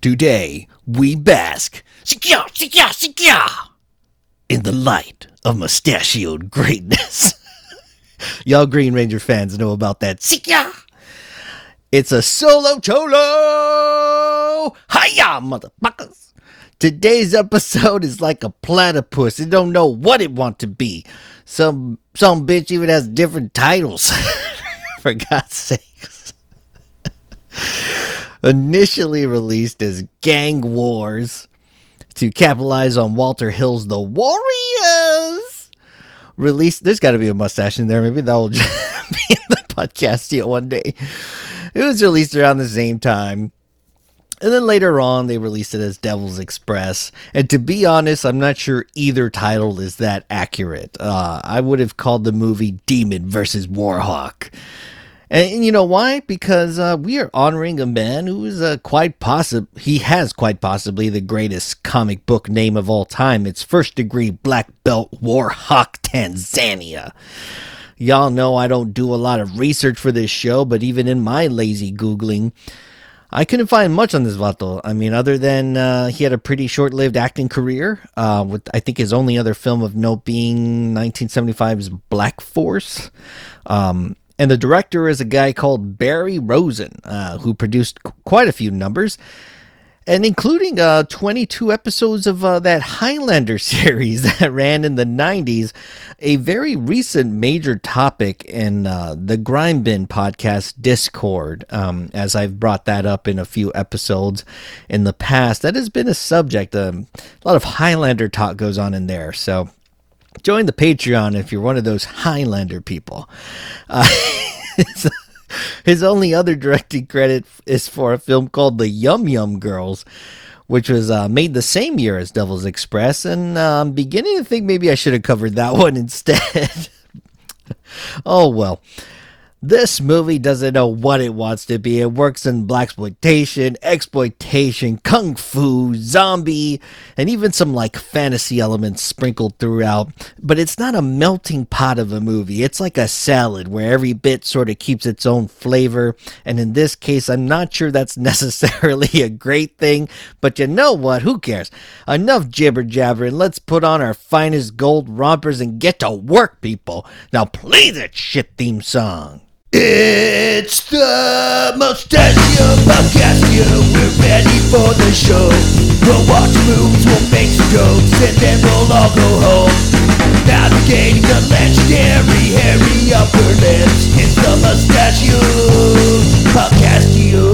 Today, we bask in the light of mustachioed greatness. Y'all Green Ranger fans know about that. It's a solo cholo! Hiya, motherfuckers! Today's episode is like a platypus. It don't know what it want to be. Some some bitch even has different titles. For God's sakes. Initially released as Gang Wars to capitalize on Walter Hill's The Warriors. Released, there's got to be a mustache in there. Maybe that will be in the podcast yet one day. It was released around the same time. And then later on, they released it as Devil's Express. And to be honest, I'm not sure either title is that accurate. Uh, I would have called the movie Demon versus Warhawk. And, and you know why? Because uh, we are honoring a man who is uh, quite possible. He has quite possibly the greatest comic book name of all time. It's first degree black belt Warhawk Tanzania. Y'all know I don't do a lot of research for this show, but even in my lazy Googling, I couldn't find much on this Vato. I mean, other than uh, he had a pretty short lived acting career, uh, with I think his only other film of note being 1975's Black Force. Um, and the director is a guy called Barry Rosen, uh, who produced qu- quite a few numbers, and including uh, 22 episodes of uh, that Highlander series that ran in the 90s, a very recent major topic in uh, the Grime Bin podcast Discord. Um, as I've brought that up in a few episodes in the past, that has been a subject. Um, a lot of Highlander talk goes on in there. So join the Patreon if you're one of those Highlander people. His only other directing credit is for a film called The Yum Yum Girls, which was uh, made the same year as Devil's Express, and uh, I'm beginning to think maybe I should have covered that one instead. oh well. This movie doesn't know what it wants to be. It works in blaxploitation, exploitation, kung fu, zombie, and even some like fantasy elements sprinkled throughout. But it's not a melting pot of a movie. It's like a salad where every bit sort of keeps its own flavor. And in this case, I'm not sure that's necessarily a great thing. But you know what? Who cares? Enough jibber jabbering. Let's put on our finest gold rompers and get to work, people. Now play that shit theme song. It's the Mustachio Podcast. We're ready for the show. We'll watch movies, we'll make some jokes, and then we'll all go home. Navigating the legendary hairy upper lips. It's the Mustachio Podcastio.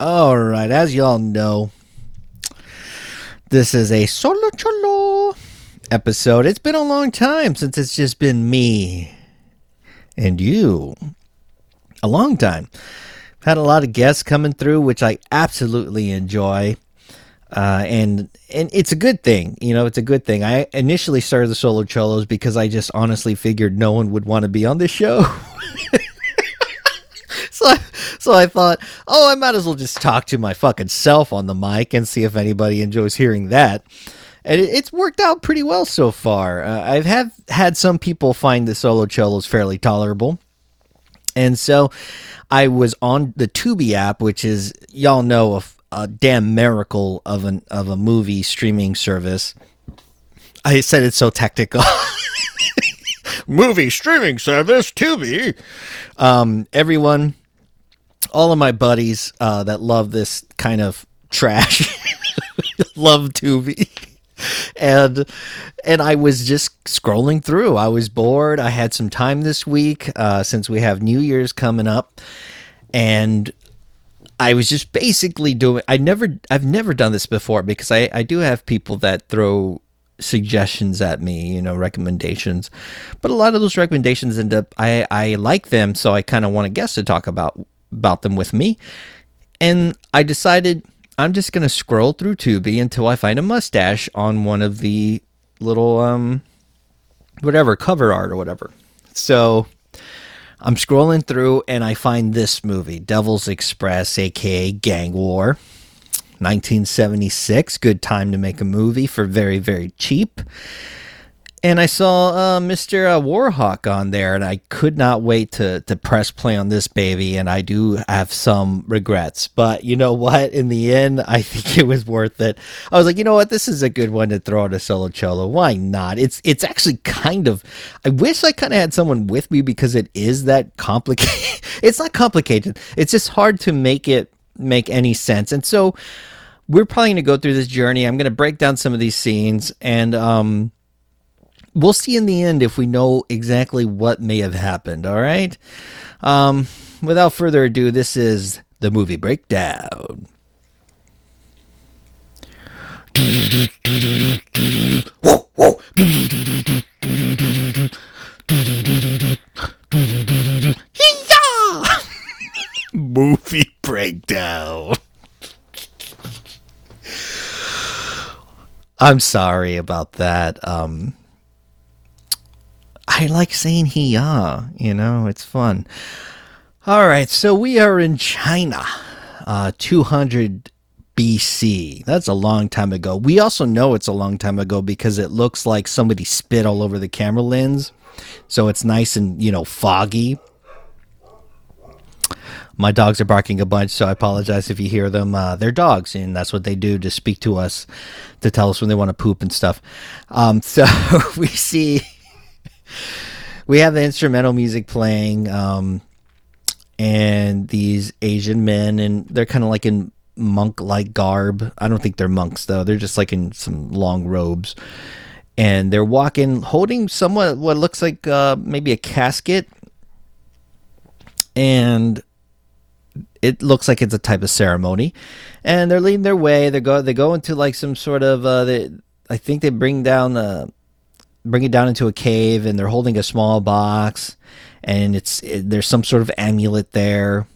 All right, as y'all know, this is a solo cholo episode. It's been a long time since it's just been me and you. A long time. Had a lot of guests coming through, which I absolutely enjoy. Uh, and and it's a good thing, you know. It's a good thing. I initially started the solo cholos because I just honestly figured no one would want to be on the show. so I, so I thought, oh, I might as well just talk to my fucking self on the mic and see if anybody enjoys hearing that. And it, it's worked out pretty well so far. Uh, I've have had some people find the solo cholos fairly tolerable, and so I was on the Tubi app, which is y'all know a, a damn miracle of an of a movie streaming service. I said it so technical. movie streaming service Tubi. Um, everyone, all of my buddies uh, that love this kind of trash love Tubi. And and I was just scrolling through. I was bored. I had some time this week uh, since we have New Year's coming up, and I was just basically doing. I never, I've never done this before because I I do have people that throw suggestions at me, you know, recommendations. But a lot of those recommendations end up I I like them, so I kind of want a guest to talk about about them with me. And I decided I'm just going to scroll through Tubi until I find a mustache on one of the little um whatever cover art or whatever. So I'm scrolling through and I find this movie, Devil's Express aka Gang War. 1976. Good time to make a movie for very, very cheap. And I saw uh, Mr. Uh, Warhawk on there, and I could not wait to to press play on this baby. And I do have some regrets, but you know what? In the end, I think it was worth it. I was like, you know what? This is a good one to throw on a solo cholo. Why not? It's it's actually kind of. I wish I kind of had someone with me because it is that complicated. it's not complicated. It's just hard to make it make any sense. And so we're probably going to go through this journey. I'm going to break down some of these scenes and um we'll see in the end if we know exactly what may have happened. All right. Um, without further ado, this is the movie breakdown. movie breakdown. I'm sorry about that. Um, I like saying he you know, it's fun. All right, so we are in China, uh, 200 BC. That's a long time ago. We also know it's a long time ago because it looks like somebody spit all over the camera lens. So it's nice and, you know, foggy. My dogs are barking a bunch, so I apologize if you hear them. Uh, they're dogs, and that's what they do to speak to us, to tell us when they want to poop and stuff. Um, so we see we have the instrumental music playing, um, and these Asian men, and they're kind of like in monk like garb. I don't think they're monks though. They're just like in some long robes. And they're walking, holding somewhat what looks like uh, maybe a casket. And it looks like it's a type of ceremony. And they're leading their way. They go they go into like some sort of uh, they, I think they bring down a bring it down into a cave and they're holding a small box and it's it, there's some sort of amulet there.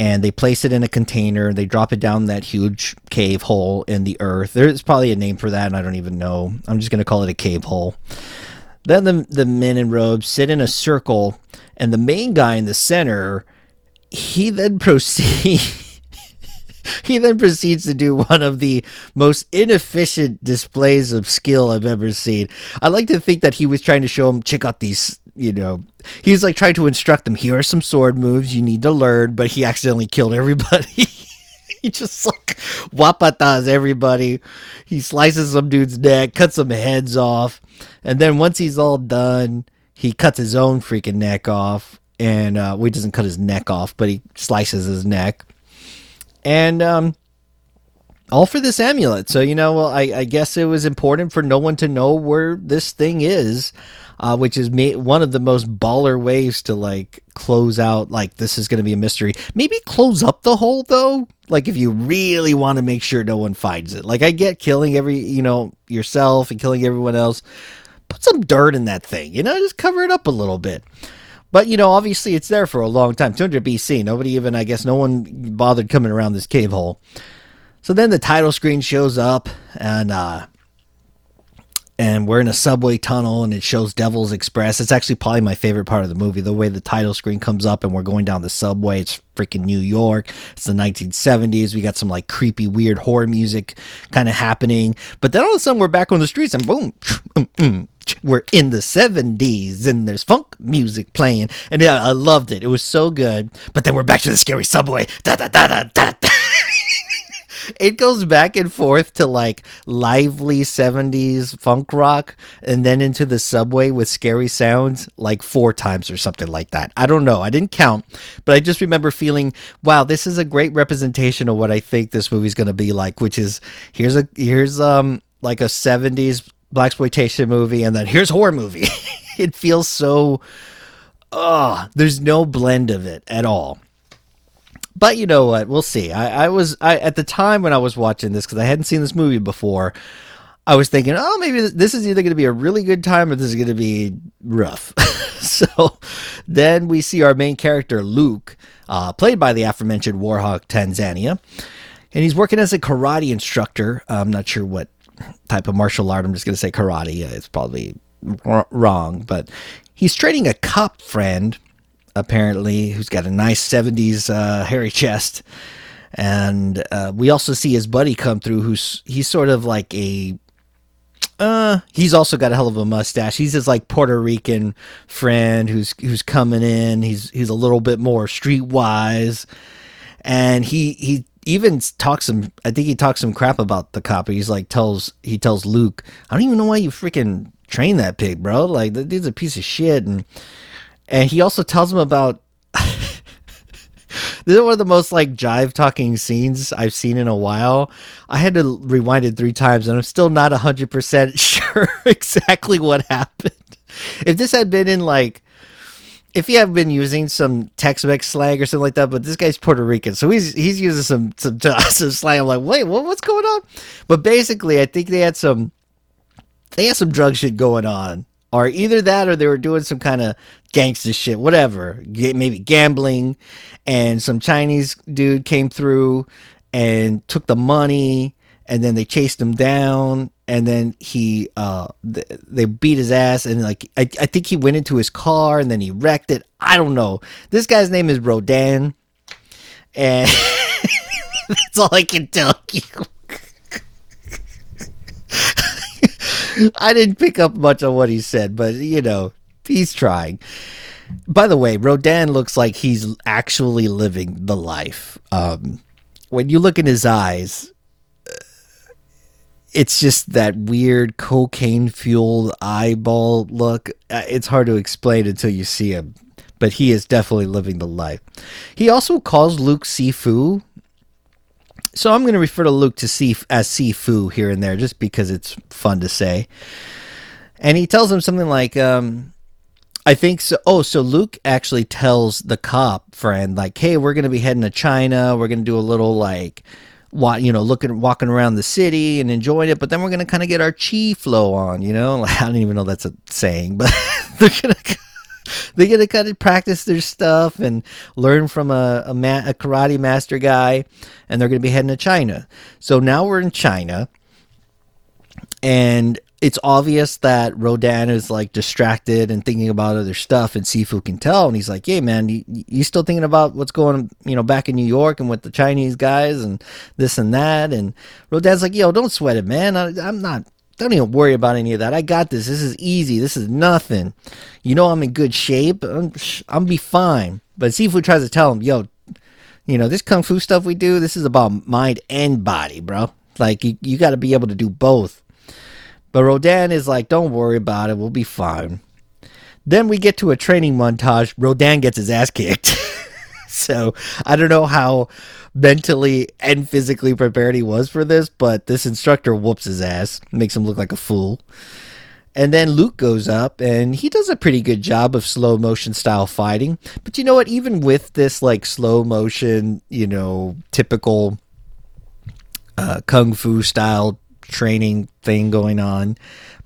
And they place it in a container. They drop it down that huge cave hole in the earth. There's probably a name for that and i don't even know. I'm just going to call it a cave hole. Then the, the men in robes sit in a circle and the main guy in the center he then proceeds he then proceeds to do one of the most inefficient displays of skill I've ever seen. I like to think that he was trying to show him, check out these, you know, he's like trying to instruct them. Here are some sword moves you need to learn, but he accidentally killed everybody. he just like wapatas everybody. He slices some dude's neck, cuts some heads off, and then once he's all done, he cuts his own freaking neck off. And uh, well, he doesn't cut his neck off, but he slices his neck and um, all for this amulet. So you know, well, I, I, guess it was important for no one to know where this thing is, uh, which is ma- one of the most baller ways to like close out. Like this is going to be a mystery. Maybe close up the hole though. Like if you really want to make sure no one finds it. Like I get killing every you know yourself and killing everyone else. Put some dirt in that thing. You know, just cover it up a little bit. But you know, obviously, it's there for a long time. 200 BC. Nobody even, I guess, no one bothered coming around this cave hole. So then the title screen shows up, and uh, and we're in a subway tunnel, and it shows Devil's Express. It's actually probably my favorite part of the movie. The way the title screen comes up, and we're going down the subway. It's freaking New York. It's the 1970s. We got some like creepy, weird horror music kind of happening. But then all of a sudden, we're back on the streets, and boom. We're in the 70s and there's funk music playing. And yeah, I loved it. It was so good. But then we're back to the scary subway. Da, da, da, da, da, da. It goes back and forth to like lively 70s funk rock and then into the subway with scary sounds like four times or something like that. I don't know. I didn't count, but I just remember feeling, wow, this is a great representation of what I think this movie's going to be like, which is here's a here's um like a 70s black exploitation movie and then here's horror movie. it feels so oh, there's no blend of it at all. But you know what? We'll see. I, I was I at the time when I was watching this because I hadn't seen this movie before. I was thinking, oh, maybe this is either going to be a really good time or this is going to be rough. so then we see our main character, Luke, uh, played by the aforementioned Warhawk Tanzania. And he's working as a karate instructor. I'm not sure what type of martial art. I'm just going to say karate. It's probably wrong, but he's training a cop friend, apparently, who's got a nice 70s uh, hairy chest. and uh, we also see his buddy come through. Who's he's sort of like a uh, he's also got a hell of a mustache. He's his like Puerto Rican friend who's who's coming in. He's he's a little bit more streetwise, and he he even talks some. I think he talks some crap about the cop. He's like tells he tells Luke, I don't even know why you freaking train that pig, bro. Like that dude's a piece of shit, and and he also tells him about this is one of the most like jive talking scenes I've seen in a while. I had to rewind it three times and I'm still not 100% sure exactly what happened. If this had been in like, if he had been using some Tex-Mex slang or something like that, but this guy's Puerto Rican, so he's he's using some some, some slang. I'm like, wait, what, what's going on? But basically, I think they had some they had some drug shit going on, or either that or they were doing some kind of gangster shit, whatever, maybe gambling, and some Chinese dude came through and took the money, and then they chased him down, and then he uh th- they beat his ass, and like I, I think he went into his car, and then he wrecked it. I don't know. This guy's name is Rodan, and that's all I can tell you. I didn't pick up much on what he said, but you know, he's trying. By the way, Rodan looks like he's actually living the life. Um, when you look in his eyes, it's just that weird cocaine fueled eyeball look. Uh, it's hard to explain until you see him, but he is definitely living the life. He also calls Luke Sifu. So I'm going to refer to Luke to Sif as Sifu here and there just because it's fun to say. And he tells him something like, um, I think so. Oh, so Luke actually tells the cop friend, like, "Hey, we're gonna be heading to China. We're gonna do a little like, what you know, looking, walking around the city and enjoying it. But then we're gonna kind of get our chi flow on. You know, I don't even know that's a saying, but they're gonna." they're gonna kind of practice their stuff and learn from a a, ma- a karate master guy, and they're gonna be heading to China. So now we're in China, and it's obvious that Rodan is like distracted and thinking about other stuff, and Sifu can tell. And he's like, "Hey, man, you, you still thinking about what's going, you know, back in New York and with the Chinese guys and this and that?" And Rodan's like, "Yo, don't sweat it, man. I, I'm not. Don't even worry about any of that. I got this. This is easy. This is nothing. You know, I'm in good shape. I'm, I'm be fine." But Sifu tries to tell him, "Yo, you know, this kung fu stuff we do. This is about mind and body, bro. Like you, you got to be able to do both." But Rodan is like, don't worry about it. We'll be fine. Then we get to a training montage. Rodan gets his ass kicked. so I don't know how mentally and physically prepared he was for this, but this instructor whoops his ass, makes him look like a fool. And then Luke goes up and he does a pretty good job of slow motion style fighting. But you know what? Even with this like slow motion, you know, typical uh, kung fu style training thing going on,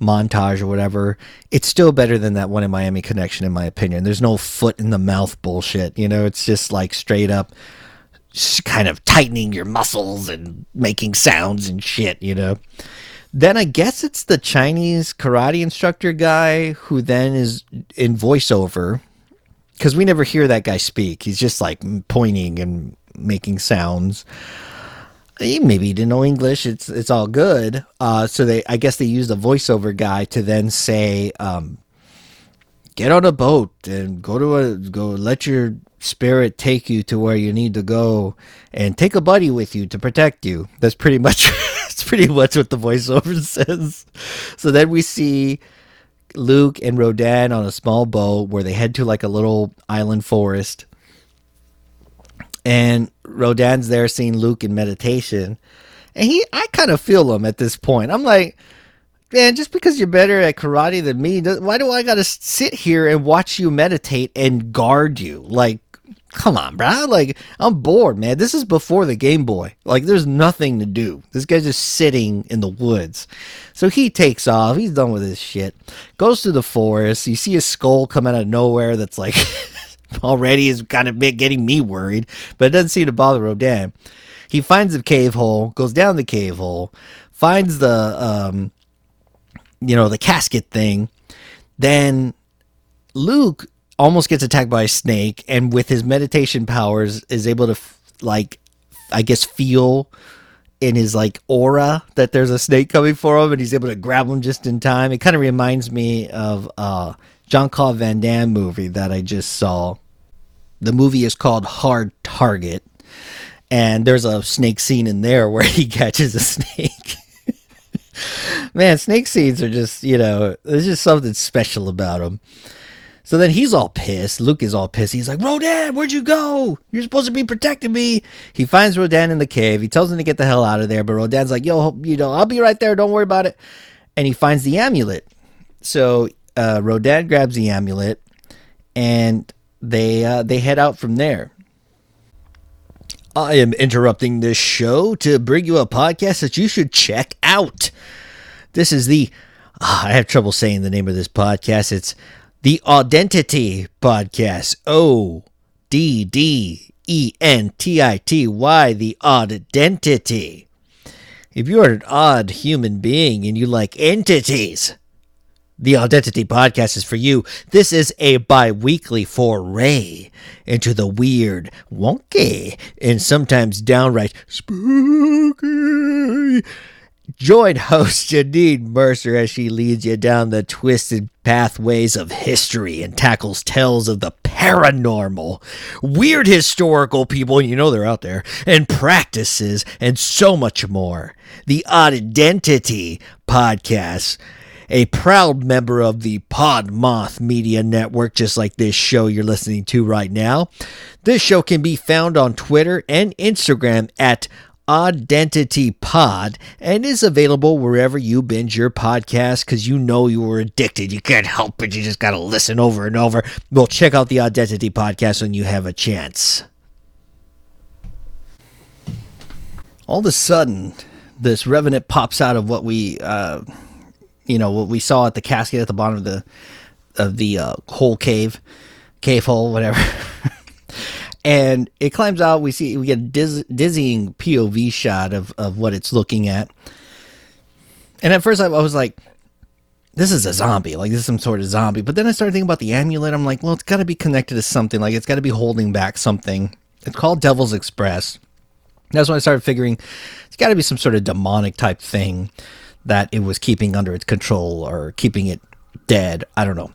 montage or whatever, it's still better than that one in Miami Connection, in my opinion. There's no foot in the mouth bullshit. You know, it's just like straight up kind of tightening your muscles and making sounds and shit, you know. Then I guess it's the Chinese karate instructor guy who then is in voiceover because we never hear that guy speak. He's just like pointing and making sounds maybe he didn't know English. It's it's all good. Uh, so they, I guess they used a voiceover guy to then say, um, "Get on a boat and go to a go. Let your spirit take you to where you need to go, and take a buddy with you to protect you." That's pretty much. that's pretty much what the voiceover says. So then we see Luke and Rodan on a small boat where they head to like a little island forest and Rodan's there seeing Luke in meditation, and he, I kind of feel him at this point. I'm like, man, just because you're better at karate than me, why do I got to sit here and watch you meditate and guard you? Like, come on, bro. Like, I'm bored, man. This is before the Game Boy. Like, there's nothing to do. This guy's just sitting in the woods. So he takes off. He's done with his shit. Goes to the forest. You see a skull come out of nowhere that's like already is kind of getting me worried, but it doesn't seem to bother Rodan. He finds the cave hole, goes down the cave hole, finds the um, you know, the casket thing. Then Luke almost gets attacked by a snake, and with his meditation powers, is able to like I guess, feel in his like aura that there's a snake coming for him and he's able to grab him just in time. It kind of reminds me of uh Jean-Claude Van Damme movie that I just saw. The movie is called Hard Target and there's a snake scene in there where he catches a snake. Man, snake scenes are just, you know, there's just something special about them. So then he's all pissed. Luke is all pissed. He's like, Rodan, where'd you go? You're supposed to be protecting me. He finds Rodan in the cave. He tells him to get the hell out of there. But Rodan's like, yo, you know, I'll be right there. Don't worry about it. And he finds the amulet. So uh, Rodan grabs the amulet and they uh, they head out from there. I am interrupting this show to bring you a podcast that you should check out. This is the, oh, I have trouble saying the name of this podcast. It's the Oddentity Podcast. O D D E N T I T Y, the Oddentity. If you are an odd human being and you like entities, the Oddentity Podcast is for you. This is a bi weekly foray into the weird, wonky, and sometimes downright spooky. Join host Janine Mercer as she leads you down the twisted pathways of history and tackles tales of the paranormal, weird historical people, you know they're out there, and practices, and so much more. The Odd Identity Podcast a proud member of the Podmoth Media Network, just like this show you're listening to right now. This show can be found on Twitter and Instagram at Oddentity Pod and is available wherever you binge your podcast because you know you were addicted. You can't help it. You just got to listen over and over. Well, check out the Oddentity Podcast when you have a chance. All of a sudden, this revenant pops out of what we. Uh, you know what we saw at the casket at the bottom of the of the uh, hole cave, cave hole, whatever. and it climbs out. We see we get a diz- dizzying POV shot of of what it's looking at. And at first, I was like, "This is a zombie. Like this is some sort of zombie." But then I started thinking about the amulet. I'm like, "Well, it's got to be connected to something. Like it's got to be holding back something." It's called Devil's Express. That's when I started figuring it's got to be some sort of demonic type thing that it was keeping under its control or keeping it dead. I don't know.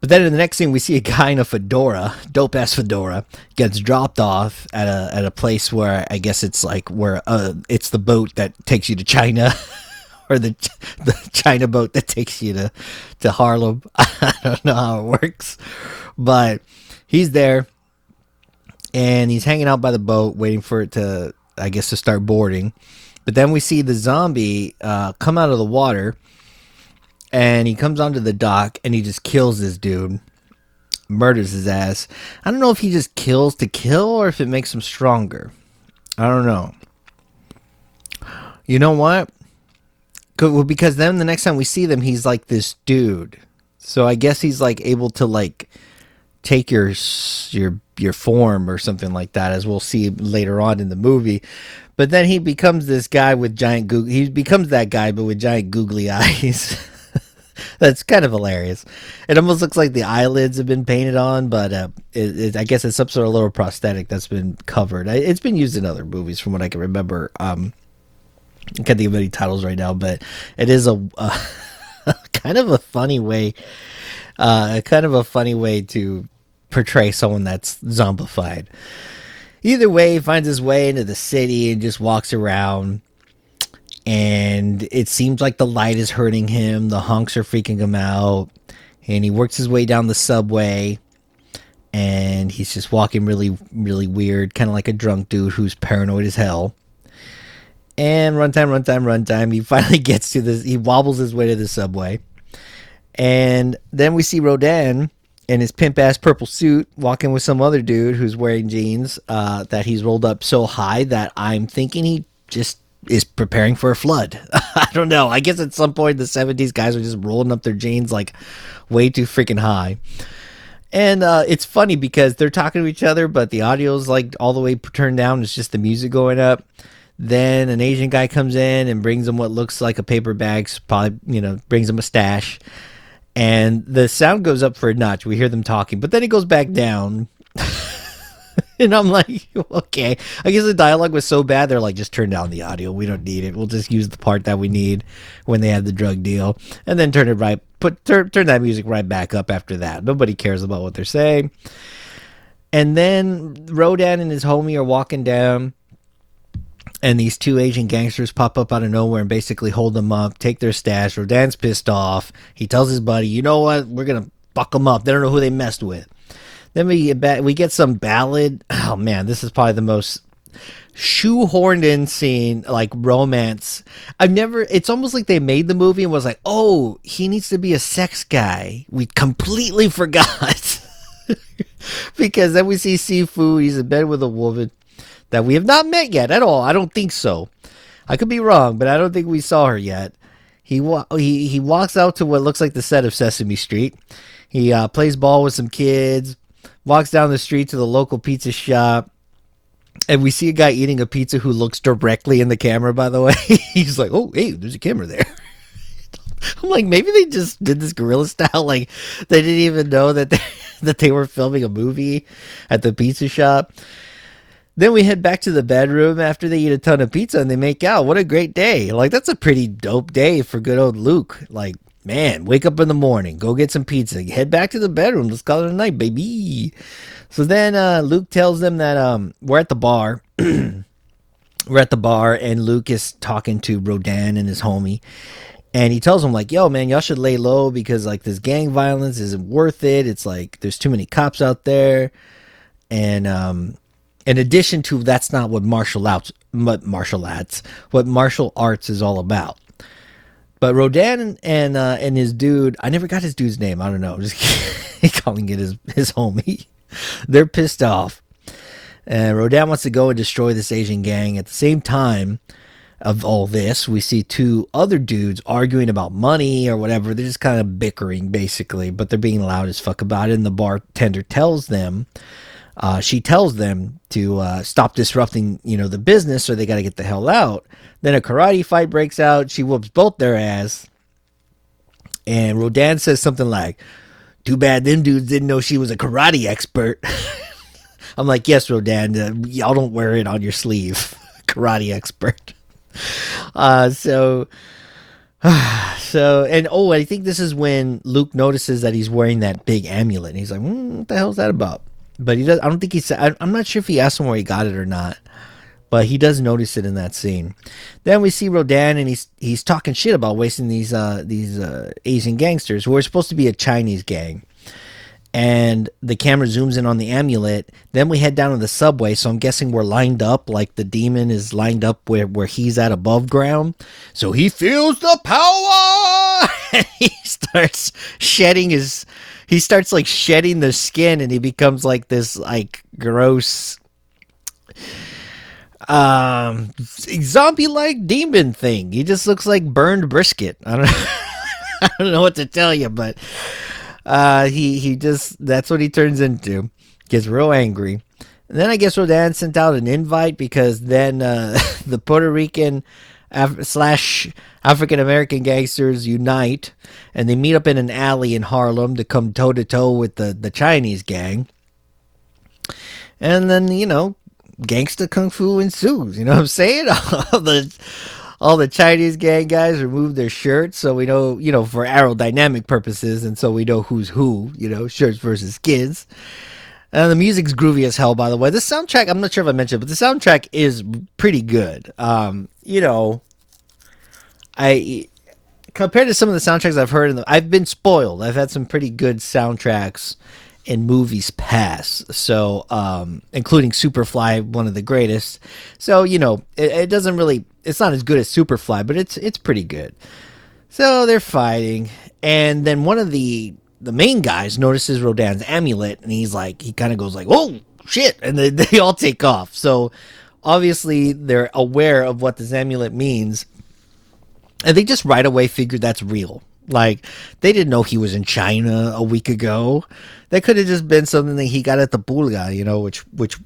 But then in the next scene, we see a guy in a fedora, dope ass fedora, gets dropped off at a at a place where I guess it's like where uh, it's the boat that takes you to China, or the the China boat that takes you to to Harlem. I don't know how it works, but he's there, and he's hanging out by the boat, waiting for it to, I guess, to start boarding. But then we see the zombie uh, come out of the water and he comes onto the dock and he just kills this dude, murders his ass. I don't know if he just kills to kill or if it makes him stronger. I don't know. You know what? Because then the next time we see them, he's like this dude. So I guess he's like able to like take your your your form or something like that, as we'll see later on in the movie. But then he becomes this guy with giant goog. He becomes that guy, but with giant googly eyes. That's kind of hilarious. It almost looks like the eyelids have been painted on, but uh, it, it, I guess it's some sort of little prosthetic that's been covered. It's been used in other movies, from what I can remember. Um, I can't think of any titles right now, but it is a, a kind of a funny way, uh, kind of a funny way to portray someone that's zombified. Either way, he finds his way into the city and just walks around. And it seems like the light is hurting him. The hunks are freaking him out. And he works his way down the subway. And he's just walking really, really weird, kind of like a drunk dude who's paranoid as hell. And runtime, runtime, runtime. He finally gets to this. He wobbles his way to the subway. And then we see Rodan in his pimp ass purple suit, walking with some other dude who's wearing jeans uh, that he's rolled up so high that I'm thinking he just is preparing for a flood. I don't know. I guess at some point in the 70s, guys were just rolling up their jeans like way too freaking high. And uh, it's funny because they're talking to each other, but the audio's like all the way turned down. It's just the music going up. Then an Asian guy comes in and brings him what looks like a paper bag, probably, you know, brings him a stash and the sound goes up for a notch. We hear them talking, but then it goes back down. and I'm like, okay. I guess the dialogue was so bad, they're like, just turn down the audio. We don't need it. We'll just use the part that we need when they have the drug deal, and then turn it right, put turn turn that music right back up after that. Nobody cares about what they're saying. And then Rodan and his homie are walking down, and these two Asian gangsters pop up out of nowhere and basically hold them up, take their stash. Rodan's pissed off. He tells his buddy, "You know what? We're gonna fuck them up. They don't know who they messed with." Then we get back, we get some ballad. Oh man, this is probably the most shoehorned in scene like romance. I've never. It's almost like they made the movie and was like, "Oh, he needs to be a sex guy." We completely forgot. because then we see Sifu. He's in bed with a woman that we have not met yet at all. I don't think so. I could be wrong, but I don't think we saw her yet. He wa- he he walks out to what looks like the set of Sesame Street. He uh, plays ball with some kids, walks down the street to the local pizza shop, and we see a guy eating a pizza who looks directly in the camera. By the way, he's like, "Oh, hey, there's a camera there." I'm like, maybe they just did this guerrilla style. Like, they didn't even know that they, that they were filming a movie at the pizza shop. Then we head back to the bedroom after they eat a ton of pizza and they make out. What a great day. Like, that's a pretty dope day for good old Luke. Like, man, wake up in the morning, go get some pizza, head back to the bedroom. Let's call it a night, baby. So then uh, Luke tells them that um, we're at the bar. we're at the bar and Luke is talking to Rodan and his homie. And he tells him like, "Yo, man, y'all should lay low because like this gang violence isn't worth it. It's like there's too many cops out there." And um, in addition to that's not what martial arts what martial arts what martial arts is all about. But rodan and uh, and his dude i never got his dude's name. I don't know. I'm just calling it his his homie. They're pissed off. And rodan wants to go and destroy this asian gang. At the same time of all this we see two other dudes arguing about money or whatever. They're just kind of bickering basically but they're being loud as fuck about it. And the bartender tells them uh, she tells them to uh, stop disrupting, you know, the business, or they got to get the hell out. Then a karate fight breaks out. She whoops both their ass, and Rodan says something like, "Too bad them dudes didn't know she was a karate expert." I'm like, "Yes, Rodan, uh, y'all don't wear it on your sleeve, karate expert." Uh, so. so and oh i think this is when luke notices that he's wearing that big amulet and he's like mm, what the hell's that about but he does. I don't think he said. I'm not sure if he asked him where he got it or not. But he does notice it in that scene. Then we see Rodan, and he's he's talking shit about wasting these uh, these uh, Asian gangsters who are supposed to be a Chinese gang. And the camera zooms in on the amulet. Then we head down to the subway. So I'm guessing we're lined up, like the demon is lined up where, where he's at above ground. So he feels the power. he starts shedding his he starts like shedding the skin and he becomes like this like gross um zombie like demon thing. He just looks like burned brisket. I don't I don't know what to tell you, but uh he he just that's what he turns into. Gets real angry. And then I guess Rodan sent out an invite because then uh, the Puerto Rican Af- slash African American gangsters unite and they meet up in an alley in Harlem to come toe to toe with the, the Chinese gang. And then, you know, gangsta kung fu ensues. You know what I'm saying? all the all the Chinese gang guys remove their shirts so we know, you know, for aerodynamic purposes and so we know who's who, you know, shirts versus skins. And the music's groovy as hell, by the way. The soundtrack, I'm not sure if I mentioned, but the soundtrack is pretty good. Um, you know, I compared to some of the soundtracks I've heard, in the, I've been spoiled. I've had some pretty good soundtracks in movies past, so um, including Superfly, one of the greatest. So you know, it, it doesn't really, it's not as good as Superfly, but it's it's pretty good. So they're fighting, and then one of the the main guys notices Rodan's amulet, and he's like, he kind of goes like, "Oh shit!" and they, they all take off. So obviously they're aware of what this amulet means, and they just right away figured that's real. Like they didn't know he was in China a week ago. That could have just been something that he got at the pulga, you know, which which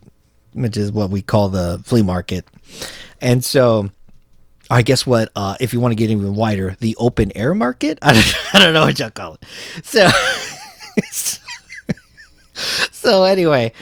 which is what we call the flea market. And so I guess what uh, if you want to get even wider, the open air market. I don't, I don't know what y'all call it. So so anyway,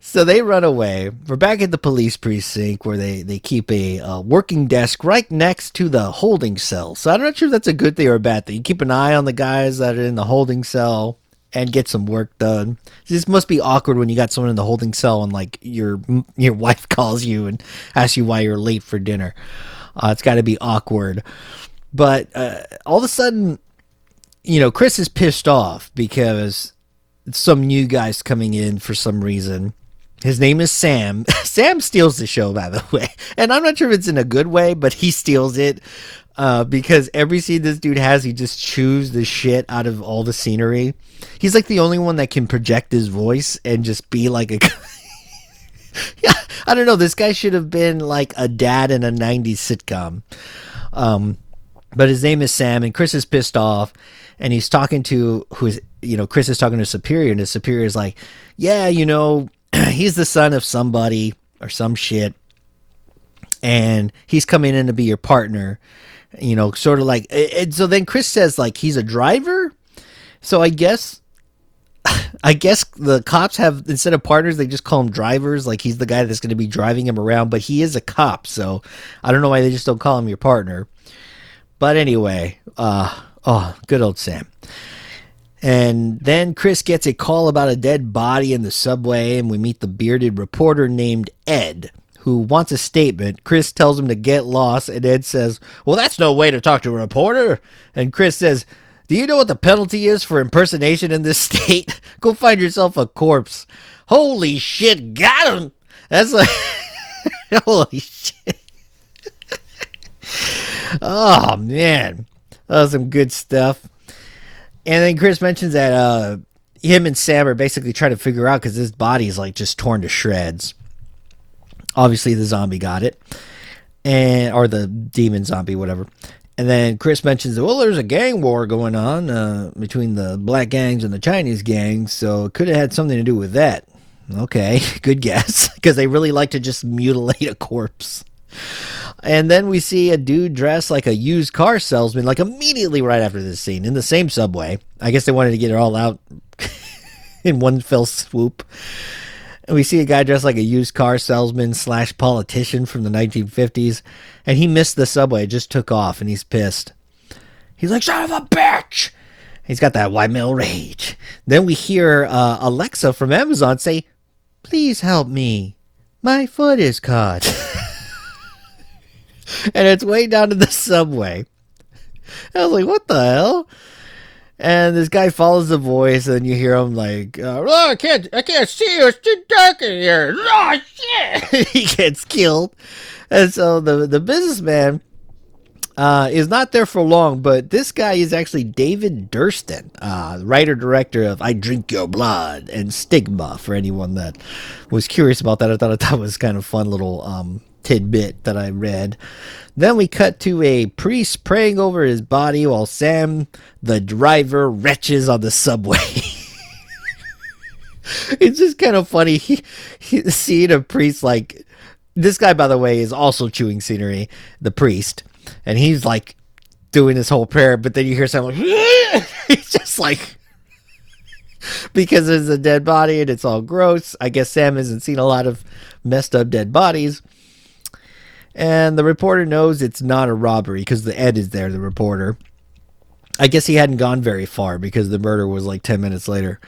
So they run away. We're back at the police precinct where they, they keep a uh, working desk right next to the holding cell. So I'm not sure if that's a good thing or a bad thing. You keep an eye on the guys that are in the holding cell and get some work done. This must be awkward when you got someone in the holding cell and like your your wife calls you and asks you why you're late for dinner. Uh, it's got to be awkward. But uh, all of a sudden, you know, Chris is pissed off because some new guy's coming in for some reason his name is Sam. Sam steals the show, by the way. And I'm not sure if it's in a good way, but he steals it uh, because every scene this dude has, he just chews the shit out of all the scenery. He's like the only one that can project his voice and just be like a. yeah, I don't know. This guy should have been like a dad in a 90s sitcom. Um, but his name is Sam, and Chris is pissed off, and he's talking to who's, you know, Chris is talking to Superior, and his Superior is like, yeah, you know, he's the son of somebody or some shit, and he's coming in to be your partner. You know, sort of like. And so then Chris says like he's a driver. So I guess, I guess the cops have instead of partners they just call him drivers. Like he's the guy that's going to be driving him around, but he is a cop. So I don't know why they just don't call him your partner. But anyway, uh, oh, good old Sam. And then Chris gets a call about a dead body in the subway, and we meet the bearded reporter named Ed, who wants a statement. Chris tells him to get lost, and Ed says, Well, that's no way to talk to a reporter. And Chris says, Do you know what the penalty is for impersonation in this state? Go find yourself a corpse. Holy shit, got him! That's like, holy shit. oh, man. That was some good stuff. And then Chris mentions that uh, him and Sam are basically trying to figure out because his body's like just torn to shreds. Obviously, the zombie got it, and or the demon zombie, whatever. And then Chris mentions that well, there's a gang war going on uh, between the black gangs and the Chinese gangs, so it could have had something to do with that. Okay, good guess, because they really like to just mutilate a corpse. And then we see a dude dressed like a used car salesman, like immediately right after this scene in the same subway. I guess they wanted to get it all out in one fell swoop. We see a guy dressed like a used car salesman slash politician from the 1950s, and he missed the subway, just took off, and he's pissed. He's like, "Son of a bitch!" He's got that white male rage. Then we hear uh, Alexa from Amazon say, "Please help me, my foot is caught." and it's way down to the subway. I was like, what the hell? And this guy follows the voice, and you hear him like, uh, "Oh, I can't, I can't see you. It's too dark in here." Oh shit! he gets killed, and so the the businessman uh, is not there for long. But this guy is actually David Durston, uh, writer director of "I Drink Your Blood" and Stigma. For anyone that was curious about that, I thought that was kind of fun little um, tidbit that I read. Then we cut to a priest praying over his body while Sam, the driver, retches on the subway. it's just kind of funny he, he, seeing a priest like this guy, by the way, is also chewing scenery, the priest, and he's like doing his whole prayer, but then you hear someone, he's just like, because there's a dead body and it's all gross. I guess Sam hasn't seen a lot of messed up dead bodies. And the reporter knows it's not a robbery because the Ed is there, the reporter. I guess he hadn't gone very far because the murder was like 10 minutes later.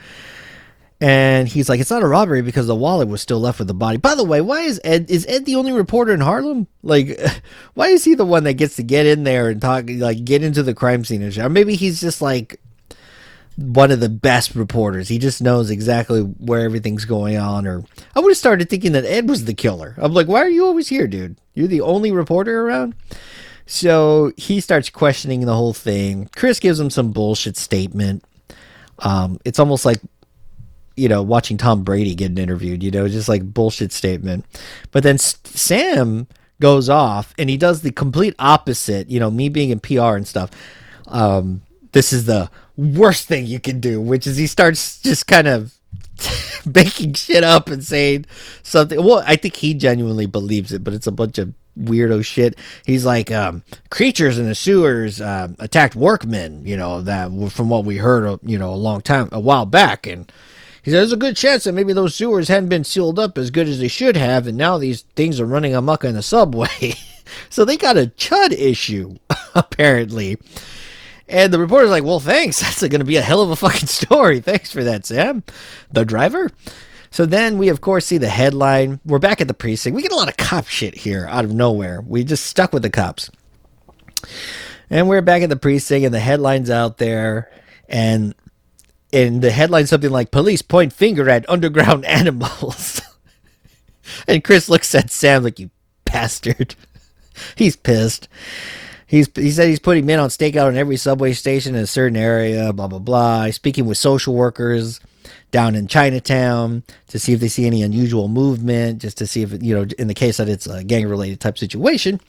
And he's like, it's not a robbery because the wallet was still left with the body. By the way, why is Ed is Ed the only reporter in Harlem? Like, why is he the one that gets to get in there and talk, like, get into the crime scene and shit? Or maybe he's just like one of the best reporters. He just knows exactly where everything's going on. Or I would have started thinking that Ed was the killer. I'm like, why are you always here, dude? You're the only reporter around. So he starts questioning the whole thing. Chris gives him some bullshit statement. Um, it's almost like you know watching Tom Brady getting interviewed. You know, just like bullshit statement. But then Sam goes off and he does the complete opposite. You know, me being in PR and stuff. Um, this is the worst thing you can do, which is he starts just kind of making shit up and saying something. Well, I think he genuinely believes it, but it's a bunch of weirdo shit. He's like, um, creatures in the sewers uh, attacked workmen, you know, that from what we heard, uh, you know, a long time, a while back. And He said, There's a good chance that maybe those sewers hadn't been sealed up as good as they should have, and now these things are running amok in the subway. so they got a chud issue, apparently. And the reporter's like, Well, thanks. That's going to be a hell of a fucking story. Thanks for that, Sam. The driver? So then we, of course, see the headline. We're back at the precinct. We get a lot of cop shit here out of nowhere. We just stuck with the cops. And we're back at the precinct, and the headline's out there. And in the headline, something like Police point finger at underground animals. and Chris looks at Sam like, You bastard. he's pissed. He's, he said he's putting men on stakeout in every subway station in a certain area, blah, blah, blah. He's speaking with social workers down in Chinatown to see if they see any unusual movement, just to see if, you know, in the case that it's a gang related type situation.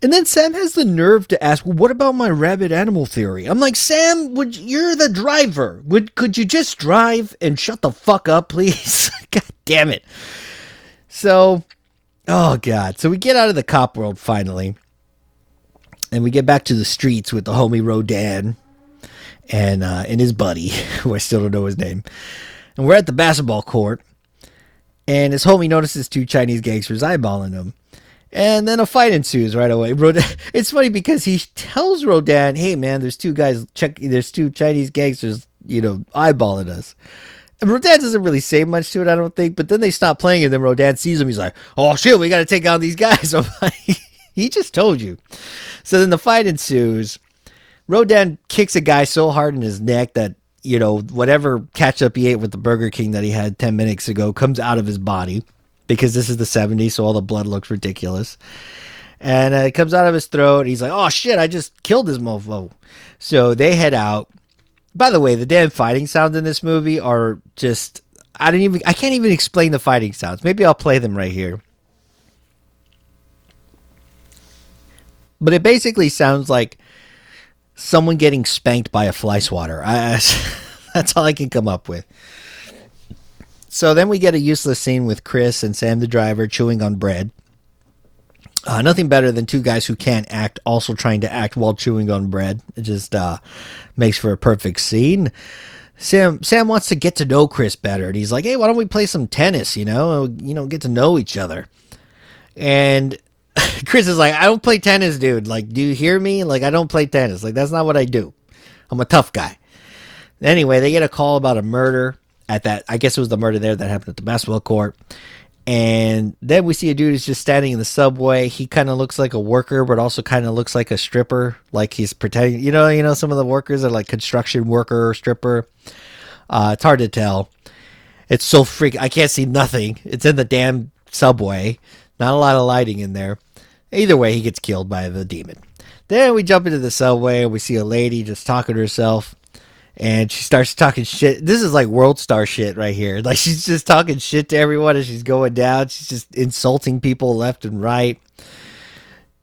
And then Sam has the nerve to ask, well, "What about my rabbit animal theory?" I'm like, "Sam, would you're the driver? Would could you just drive and shut the fuck up, please? God damn it!" So, oh god. So we get out of the cop world finally, and we get back to the streets with the homie Rodan, and uh, and his buddy, who I still don't know his name. And we're at the basketball court, and his homie notices two Chinese gangsters eyeballing him. And then a fight ensues right away. Rodan, it's funny because he tells Rodan, "Hey man, there's two guys. Check, there's two Chinese gangsters, you know, eyeballing us." And Rodan doesn't really say much to it, I don't think. But then they stop playing, and then Rodan sees him. He's like, "Oh shit, we got to take out these guys." I'm like, he just told you. So then the fight ensues, Rodan kicks a guy so hard in his neck that you know whatever ketchup he ate with the Burger King that he had ten minutes ago comes out of his body because this is the '70s, so all the blood looks ridiculous. And uh, it comes out of his throat. He's like, "Oh shit! I just killed this mofo." So they head out. By the way, the damn fighting sounds in this movie are just I don't even I can't even explain the fighting sounds. Maybe I'll play them right here. But it basically sounds like someone getting spanked by a fly swatter. I, that's all I can come up with. So then we get a useless scene with Chris and Sam the driver chewing on bread. Uh, nothing better than two guys who can't act also trying to act while chewing on bread. It just uh, makes for a perfect scene. Sam Sam wants to get to know Chris better, and he's like, "Hey, why don't we play some tennis? You know, you know, get to know each other." And Chris is like, I don't play tennis, dude. Like, do you hear me? Like, I don't play tennis. Like, that's not what I do. I'm a tough guy. Anyway, they get a call about a murder at that. I guess it was the murder there that happened at the basketball court. And then we see a dude who's just standing in the subway. He kind of looks like a worker, but also kind of looks like a stripper. Like he's pretending, you know, you know, some of the workers are like construction worker or stripper. Uh, it's hard to tell. It's so freak. I can't see nothing. It's in the damn subway. Not a lot of lighting in there. Either way, he gets killed by the demon. Then we jump into the subway and we see a lady just talking to herself. And she starts talking shit. This is like world star shit right here. Like she's just talking shit to everyone as she's going down. She's just insulting people left and right.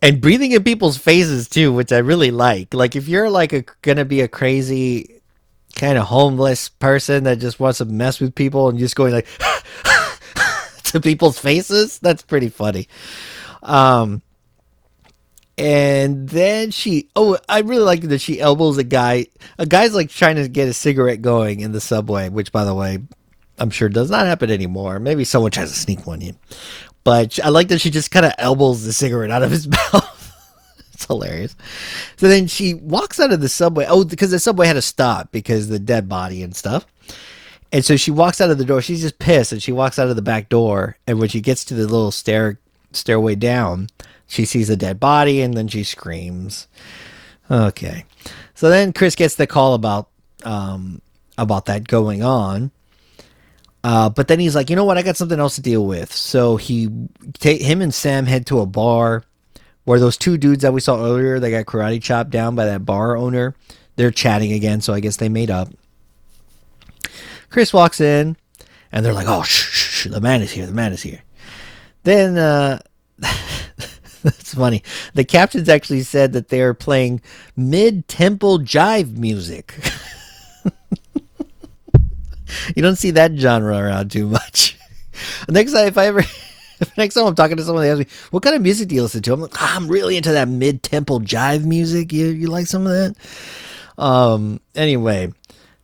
And breathing in people's faces too, which I really like. Like if you're like a, gonna be a crazy kind of homeless person that just wants to mess with people and just going like to people's faces, that's pretty funny. Um and then she oh i really like that she elbows a guy. A guy's like trying to get a cigarette going in the subway which by the way i'm sure does not happen anymore. Maybe someone tries to sneak one in. But i like that she just kind of elbows the cigarette out of his mouth. It's hilarious. So then she walks out of the subway. Oh because the subway had to stop because the dead body and stuff and so she walks out of the door she's just pissed and she walks out of the back door and when she gets to the little stair stairway down she sees a dead body and then she screams. Okay. So then Chris gets the call about um, about that going on. Uh, but then he's like, you know what? I got something else to deal with. So he, ta- him and Sam head to a bar where those two dudes that we saw earlier, they got karate chopped down by that bar owner. They're chatting again, so I guess they made up. Chris walks in, and they're like, "Oh, shh, shh, shh the man is here. The man is here." Then uh, That's funny. The captains actually said that they are playing mid tempo jive music. you don't see that genre around too much. Next time, if I ever, next time I'm talking to someone, they ask me, "What kind of music do you listen to?" I'm like, oh, "I'm really into that mid tempo jive music. You you like some of that?" Um. Anyway,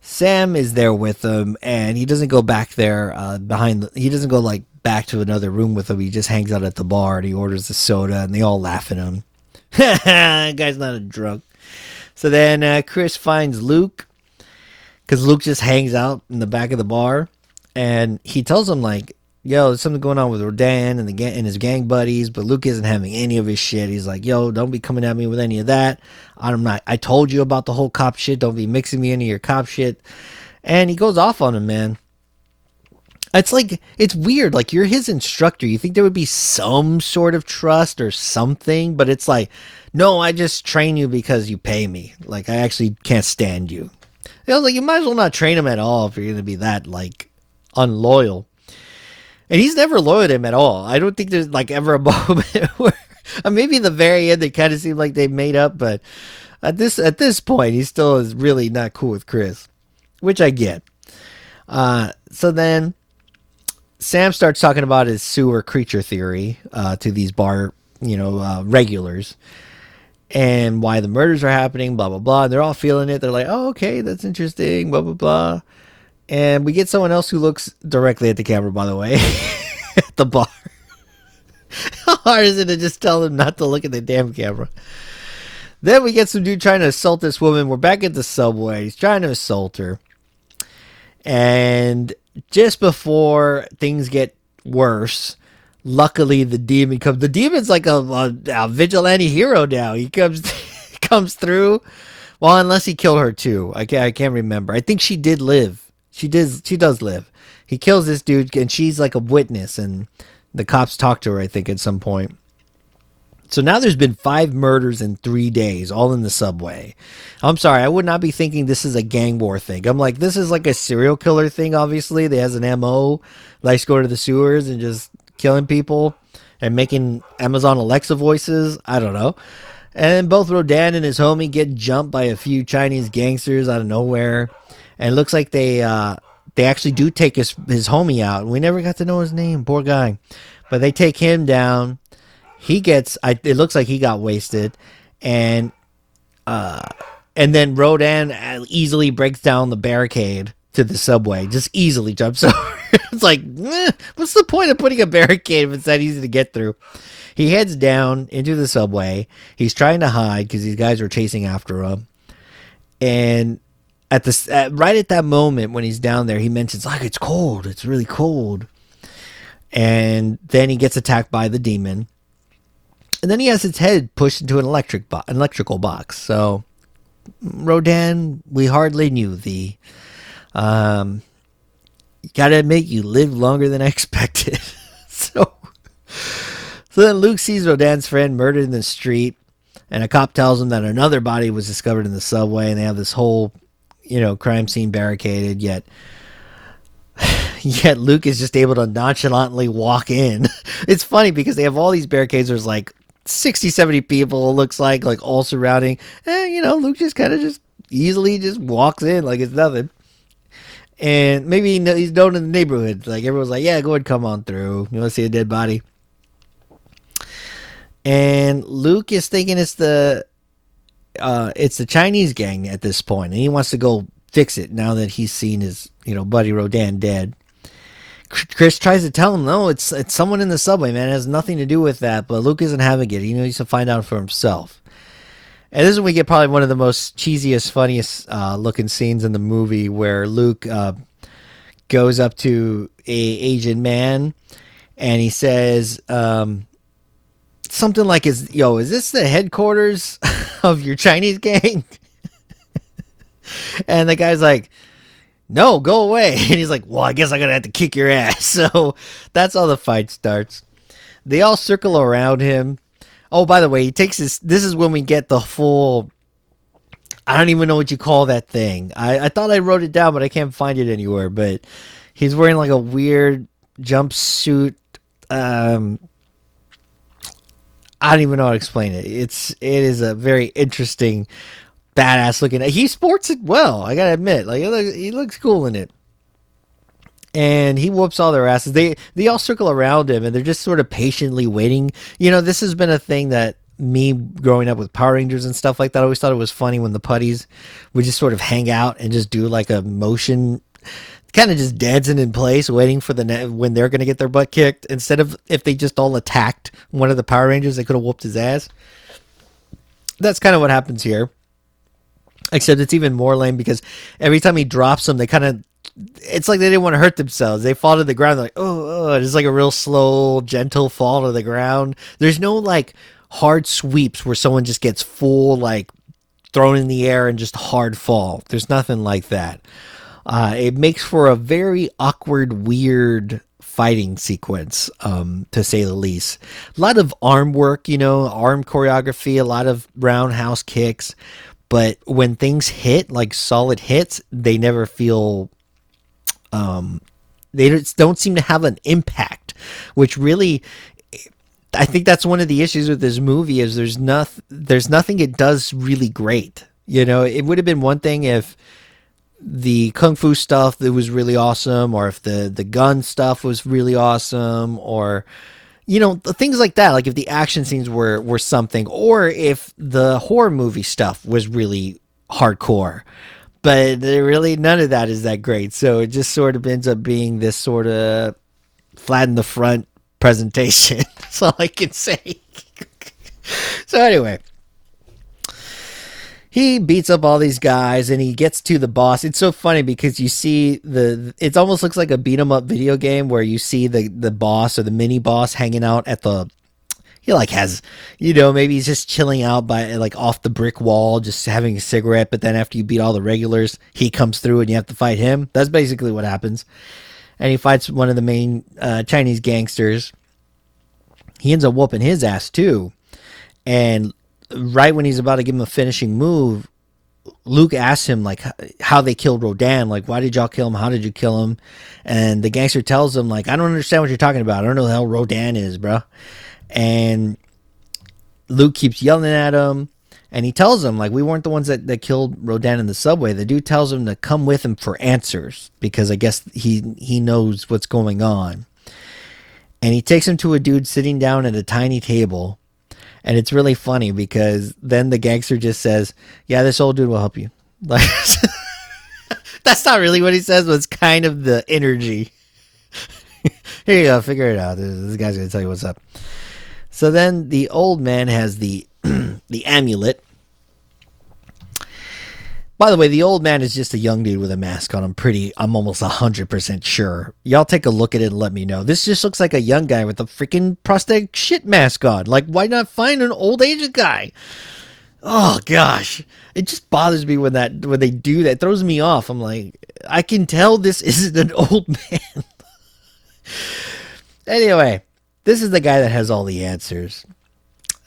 Sam is there with them, and he doesn't go back there uh, behind. The, he doesn't go like back to another room with them. He just hangs out at the bar and he orders the soda, and they all laugh at him. guy's not a drunk. So then uh, Chris finds Luke because Luke just hangs out in the back of the bar, and he tells him like, "Yo, there's something going on with Rodan and the gang and his gang buddies." But Luke isn't having any of his shit. He's like, "Yo, don't be coming at me with any of that. I'm not. I told you about the whole cop shit. Don't be mixing me into your cop shit." And he goes off on him, man. It's like it's weird. Like you're his instructor. You think there would be some sort of trust or something, but it's like, no, I just train you because you pay me. Like I actually can't stand you. You know, like you might as well not train him at all if you're gonna be that like unloyal. And he's never loyal to him at all. I don't think there's like ever a moment where uh, maybe the very end they kind of seem like they made up, but at this at this point he still is really not cool with Chris, which I get. Uh, so then Sam starts talking about his sewer creature theory uh, to these bar, you know, uh, regulars, and why the murders are happening. Blah blah blah. They're all feeling it. They're like, "Oh, okay, that's interesting." Blah blah blah. And we get someone else who looks directly at the camera. By the way, at the bar. How hard is it to just tell them not to look at the damn camera? Then we get some dude trying to assault this woman. We're back at the subway. He's trying to assault her. And just before things get worse, luckily the demon comes. The demon's like a, a, a vigilante hero now. He comes comes through. Well, unless he killed her too. I can't, I can't remember. I think she did live. She did. She does live. He kills this dude, and she's like a witness, and the cops talk to her. I think at some point. So now there's been five murders in three days, all in the subway. I'm sorry, I would not be thinking this is a gang war thing. I'm like, this is like a serial killer thing, obviously. They has an MO, likes go to the sewers and just killing people and making Amazon Alexa voices. I don't know. And both Rodan and his homie get jumped by a few Chinese gangsters out of nowhere. And it looks like they uh, they actually do take his his homie out. We never got to know his name, poor guy. But they take him down. He gets I, it looks like he got wasted. And uh and then Rodan easily breaks down the barricade to the subway. Just easily jumps over. It's like eh, what's the point of putting a barricade if it's that easy to get through? He heads down into the subway. He's trying to hide because these guys are chasing after him. And at the at, right at that moment when he's down there he mentions like it's cold it's really cold and then he gets attacked by the demon and then he has his head pushed into an electric bo- electrical box. So, Rodan, we hardly knew thee. Um, gotta admit, you lived longer than I expected. so, so then Luke sees Rodan's friend murdered in the street, and a cop tells him that another body was discovered in the subway, and they have this whole, you know, crime scene barricaded. Yet, yet Luke is just able to nonchalantly walk in. It's funny because they have all these barricades. There's like 60, 70 people, it looks like, like all surrounding. And, you know, Luke just kind of just easily just walks in like it's nothing. And maybe he's known in the neighborhood. Like everyone's like, yeah, go ahead, come on through. You want to see a dead body? And Luke is thinking it's the uh, it's the Chinese gang at this point, and he wants to go fix it now that he's seen his you know buddy Rodan dead. Chris tries to tell him, no, it's it's someone in the subway, man. It has nothing to do with that. But Luke isn't having it. He needs to find out for himself. And this is when we get probably one of the most cheesiest, funniest uh, looking scenes in the movie, where Luke uh, goes up to a Asian man, and he says um, something like, "Is yo, is this the headquarters of your Chinese gang?" and the guy's like no, go away. And he's like, well, I guess I'm to have to kick your ass. So that's how the fight starts. They all circle around him. Oh, by the way, he takes this. This is when we get the full. I don't even know what you call that thing. I, I thought I wrote it down, but I can't find it anywhere. But he's wearing like a weird jumpsuit. Um, I don't even know how to explain it. It's it is a very interesting badass looking. He sports it well. I gotta admit, like he looks cool in it. And he whoops all their asses. They they all circle around him, and they're just sort of patiently waiting. You know, this has been a thing that me growing up with Power Rangers and stuff like that. I always thought it was funny when the putties would just sort of hang out and just do like a motion, kind of just dancing in place, waiting for the ne- when they're going to get their butt kicked. Instead of if they just all attacked one of the Power Rangers, they could have whooped his ass. That's kind of what happens here. Except it's even more lame because every time he drops them, they kind of it's like they didn't want to hurt themselves. They fall to the ground like, oh, oh, it's like a real slow, gentle fall to the ground. There's no like hard sweeps where someone just gets full like thrown in the air and just hard fall. There's nothing like that. Uh, it makes for a very awkward, weird fighting sequence, um, to say the least. A lot of arm work, you know, arm choreography, a lot of roundhouse kicks. But when things hit, like solid hits, they never feel um, they don't seem to have an impact, which really I think that's one of the issues with this movie is there's nothing there's nothing it does really great. You know, it would have been one thing if the kung fu stuff that was really awesome, or if the the gun stuff was really awesome, or you know things like that. Like if the action scenes were were something, or if the horror movie stuff was really hardcore but really none of that is that great. So it just sort of ends up being this sort of flat in the front presentation. That's all I can say. so anyway, he beats up all these guys and he gets to the boss. It's so funny because you see the it almost looks like a beat 'em up video game where you see the the boss or the mini boss hanging out at the he like has you know maybe he's just chilling out by like off the brick wall just having a cigarette but then after you beat all the regulars he comes through and you have to fight him. That's basically what happens. And he fights one of the main uh, chinese gangsters. He ends up whooping his ass too. And right when he's about to give him a finishing move Luke asks him like how they killed Rodan, like why did y'all kill him? How did you kill him? And the gangster tells him like I don't understand what you're talking about. I don't know the hell Rodan is, bro and Luke keeps yelling at him. And he tells him, like, we weren't the ones that, that killed Rodan in the subway. The dude tells him to come with him for answers because I guess he he knows what's going on. And he takes him to a dude sitting down at a tiny table. And it's really funny because then the gangster just says, Yeah, this old dude will help you. Like that's not really what he says, but it's kind of the energy. Here you go, figure it out. This guy's gonna tell you what's up. So then the old man has the the amulet. By the way, the old man is just a young dude with a mask on. I'm pretty, I'm almost 100% sure. Y'all take a look at it and let me know. This just looks like a young guy with a freaking prosthetic shit mask on. Like, why not find an old Asian guy? Oh gosh. It just bothers me when that when they do that. It throws me off. I'm like, I can tell this isn't an old man. anyway, this is the guy that has all the answers.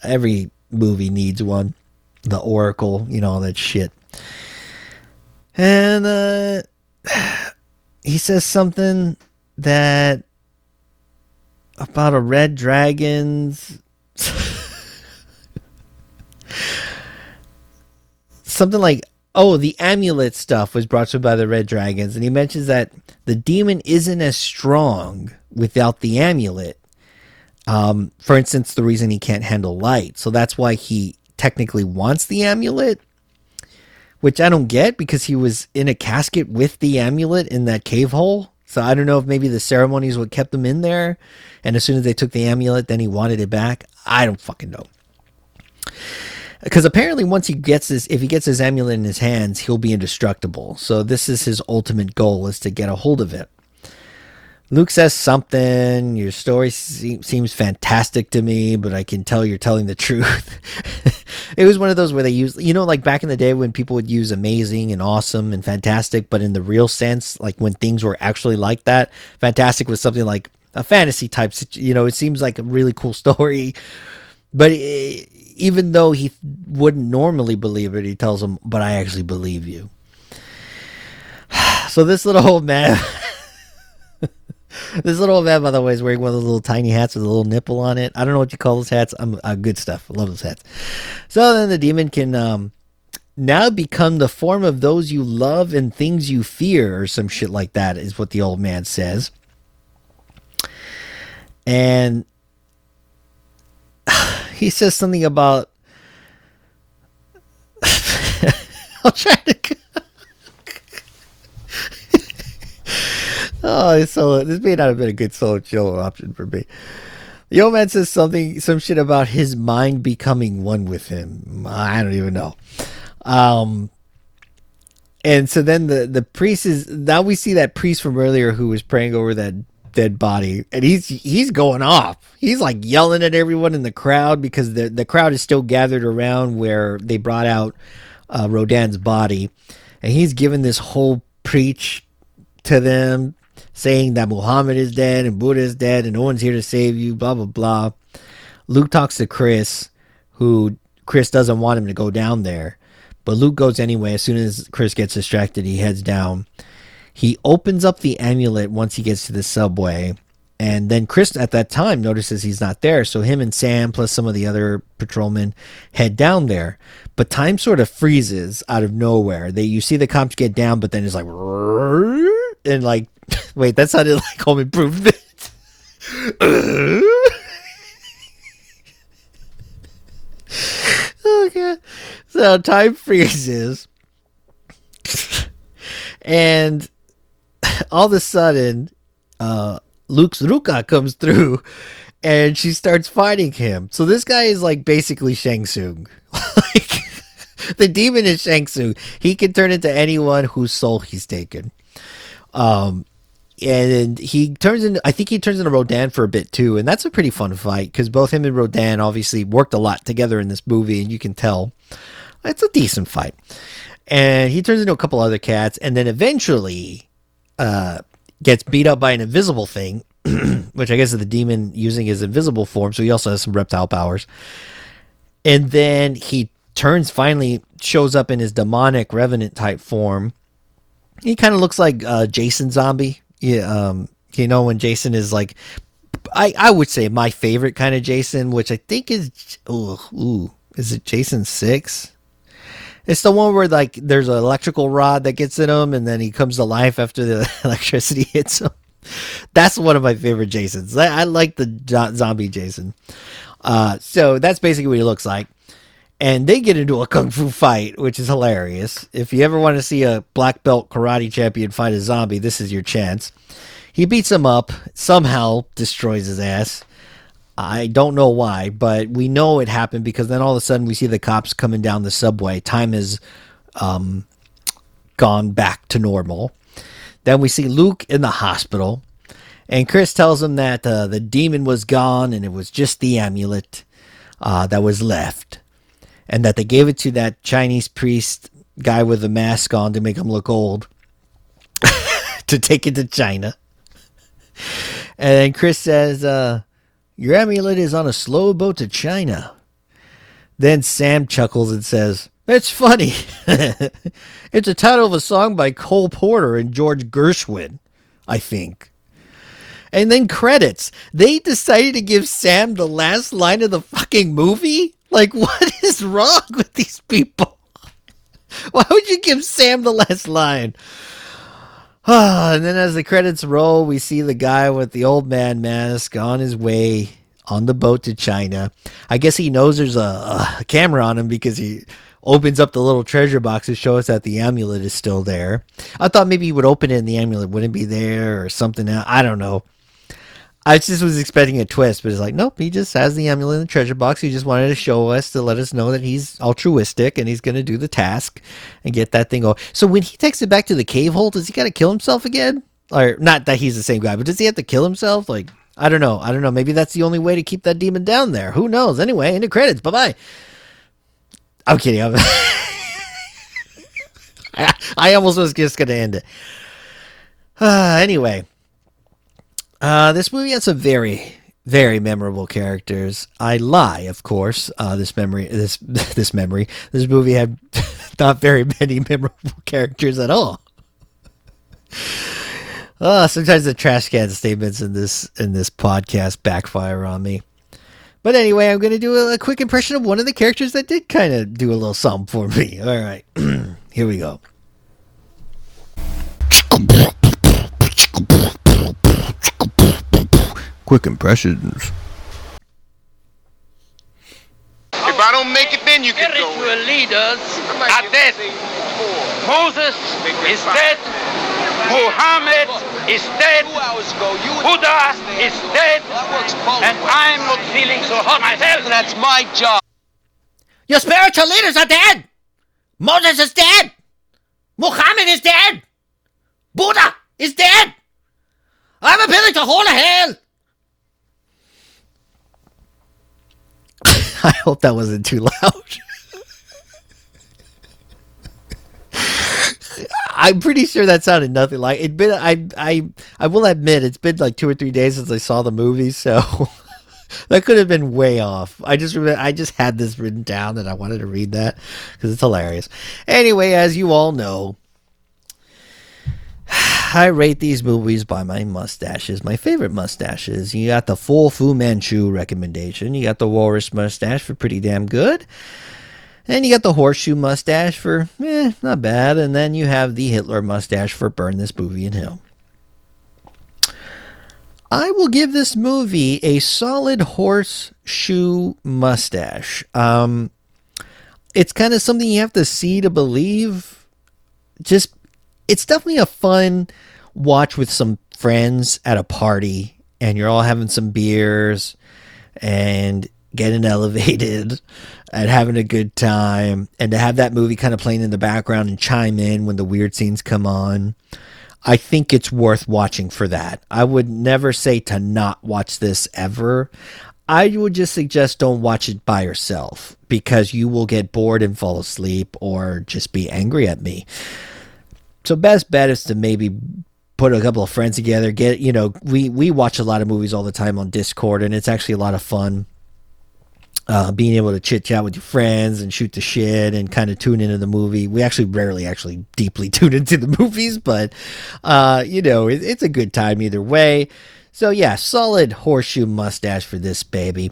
Every movie needs one. The Oracle, you know, all that shit. And uh, he says something that about a red dragon's something like oh the amulet stuff was brought to by the red dragons and he mentions that the demon isn't as strong without the amulet um, for instance, the reason he can't handle light. So that's why he technically wants the amulet, which I don't get because he was in a casket with the amulet in that cave hole. So I don't know if maybe the ceremonies what kept him in there. And as soon as they took the amulet, then he wanted it back. I don't fucking know. Because apparently, once he gets this, if he gets his amulet in his hands, he'll be indestructible. So this is his ultimate goal: is to get a hold of it. Luke says something. Your story se- seems fantastic to me, but I can tell you're telling the truth. it was one of those where they use, you know, like back in the day when people would use amazing and awesome and fantastic, but in the real sense, like when things were actually like that, fantastic was something like a fantasy type. You know, it seems like a really cool story, but it, even though he wouldn't normally believe it, he tells him, "But I actually believe you." so this little old man. this little man, by the way, is wearing one of those little tiny hats with a little nipple on it. I don't know what you call those hats. I'm uh, good stuff. I love those hats. So then the demon can um, now become the form of those you love and things you fear, or some shit like that, is what the old man says. And he says something about. I'll try to. Oh, so this may not have been a good solo chill option for me. The old man says something, some shit about his mind becoming one with him. I don't even know. Um, and so then the the priest is now we see that priest from earlier who was praying over that dead body, and he's he's going off. He's like yelling at everyone in the crowd because the the crowd is still gathered around where they brought out uh, Rodan's body, and he's giving this whole preach to them, saying that Muhammad is dead and Buddha is dead and no one's here to save you. Blah blah blah. Luke talks to Chris, who Chris doesn't want him to go down there, but Luke goes anyway. As soon as Chris gets distracted, he heads down. He opens up the amulet once he gets to the subway. And then Chris at that time notices he's not there. So him and Sam, plus some of the other patrolmen, head down there. But time sort of freezes out of nowhere. They you see the cops get down, but then it's like and like wait, that sounded like home improvement. okay. So time freezes. and all of a sudden, uh, Luke's Ruka comes through and she starts fighting him. So this guy is like basically Shang Tsung. like the demon is Shang Tsung. He can turn into anyone whose soul he's taken. Um and he turns into I think he turns into Rodan for a bit too, and that's a pretty fun fight because both him and Rodan obviously worked a lot together in this movie, and you can tell it's a decent fight. And he turns into a couple other cats, and then eventually uh, gets beat up by an invisible thing, which I guess is the demon using his invisible form. So he also has some reptile powers. And then he turns finally shows up in his demonic revenant type form. He kind of looks like uh, Jason Zombie. Yeah, um, you know when Jason is like, I I would say my favorite kind of Jason, which I think is ooh, ooh is it Jason six? It's the one where like there's an electrical rod that gets in him, and then he comes to life after the electricity hits him. That's one of my favorite Jasons. I, I like the zombie Jason. Uh, so that's basically what he looks like. And they get into a kung fu fight, which is hilarious. If you ever want to see a black belt karate champion fight a zombie, this is your chance. He beats him up, somehow destroys his ass. I don't know why, but we know it happened because then all of a sudden we see the cops coming down the subway. Time has um, gone back to normal. Then we see Luke in the hospital, and Chris tells him that uh, the demon was gone and it was just the amulet uh, that was left, and that they gave it to that Chinese priest guy with the mask on to make him look old to take it to China. And then Chris says, uh, your amulet is on a slow boat to China. Then Sam chuckles and says, It's funny. it's a title of a song by Cole Porter and George Gershwin, I think. And then credits. They decided to give Sam the last line of the fucking movie? Like, what is wrong with these people? Why would you give Sam the last line? and then as the credits roll, we see the guy with the old man mask on his way on the boat to China. I guess he knows there's a, a camera on him because he opens up the little treasure box to show us that the amulet is still there. I thought maybe he would open it and the amulet wouldn't be there or something. I don't know. I just was expecting a twist, but it's like, nope, he just has the amulet in the treasure box. He just wanted to show us to let us know that he's altruistic and he's going to do the task and get that thing over. So when he takes it back to the cave hole, does he got to kill himself again? Or not that he's the same guy, but does he have to kill himself? Like, I don't know. I don't know. Maybe that's the only way to keep that demon down there. Who knows? Anyway, into credits. Bye bye. I'm kidding. I'm I almost was just going to end it. Uh, anyway, uh, this movie has some very, very memorable characters. I lie, of course. Uh, this memory, this this memory, this movie had not very many memorable characters at all. Uh, sometimes the trash can statements in this in this podcast backfire on me. But anyway, I'm going to do a, a, quick impression of one of the characters that did kind of do a little something for me. All right, here we go. Quick impressions. If I don't make it, then you can go Spiritual leaders are dead. Moses Make that is five. dead. Muhammad is dead. Two hours ago, you and Buddha is dead. That works both And. I'm not feeling so hot myself. That's my job. Your spiritual leaders are dead. Moses is dead. Muhammad is dead. Buddha is dead. I'm appealing to whole of hell. I hope that wasn't too loud. I'm pretty sure that sounded nothing like it. Been I I I will admit it's been like two or three days since I saw the movie, so that could have been way off. I just remember, I just had this written down and I wanted to read that because it's hilarious. Anyway, as you all know, I rate these movies by my mustaches, my favorite mustaches. You got the full Fu Manchu recommendation. You got the Walrus mustache for pretty damn good. And you got the horseshoe mustache for, eh, not bad. And then you have the Hitler mustache for burn this movie in hell. I will give this movie a solid horseshoe mustache. Um, it's kind of something you have to see to believe. Just, it's definitely a fun watch with some friends at a party, and you're all having some beers and getting elevated and having a good time, and to have that movie kind of playing in the background and chime in when the weird scenes come on. I think it's worth watching for that. I would never say to not watch this ever. I would just suggest don't watch it by yourself because you will get bored and fall asleep or just be angry at me. So best bet is to maybe put a couple of friends together, get you know, we we watch a lot of movies all the time on Discord and it's actually a lot of fun. Uh, being able to chit chat with your friends and shoot the shit and kind of tune into the movie. We actually rarely actually deeply tune into the movies, but uh, you know, it, it's a good time either way. So yeah, solid horseshoe mustache for this baby.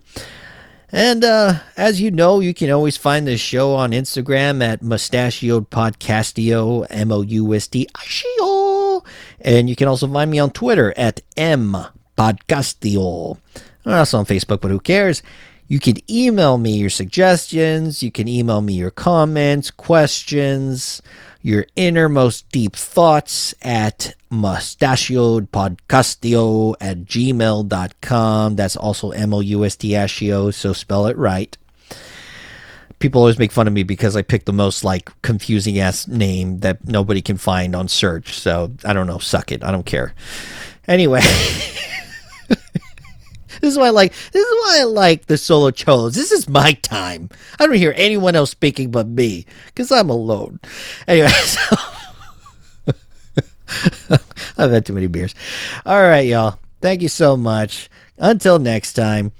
And uh, as you know, you can always find this show on Instagram at Mustachioed Podcastio, M O U S T I. And you can also find me on Twitter at M Podcastio. I'm also on Facebook, but who cares? You can email me your suggestions. You can email me your comments, questions, your innermost deep thoughts at mustachiodpodcastio at gmail.com. That's also M O U S T H I O, so spell it right. People always make fun of me because I pick the most like confusing ass name that nobody can find on search. So I don't know, suck it. I don't care. Anyway. This is why I like. This is why I like the solo cholos. This is my time. I don't hear anyone else speaking but me because I'm alone. Anyway, so I've had too many beers. All right, y'all. Thank you so much. Until next time.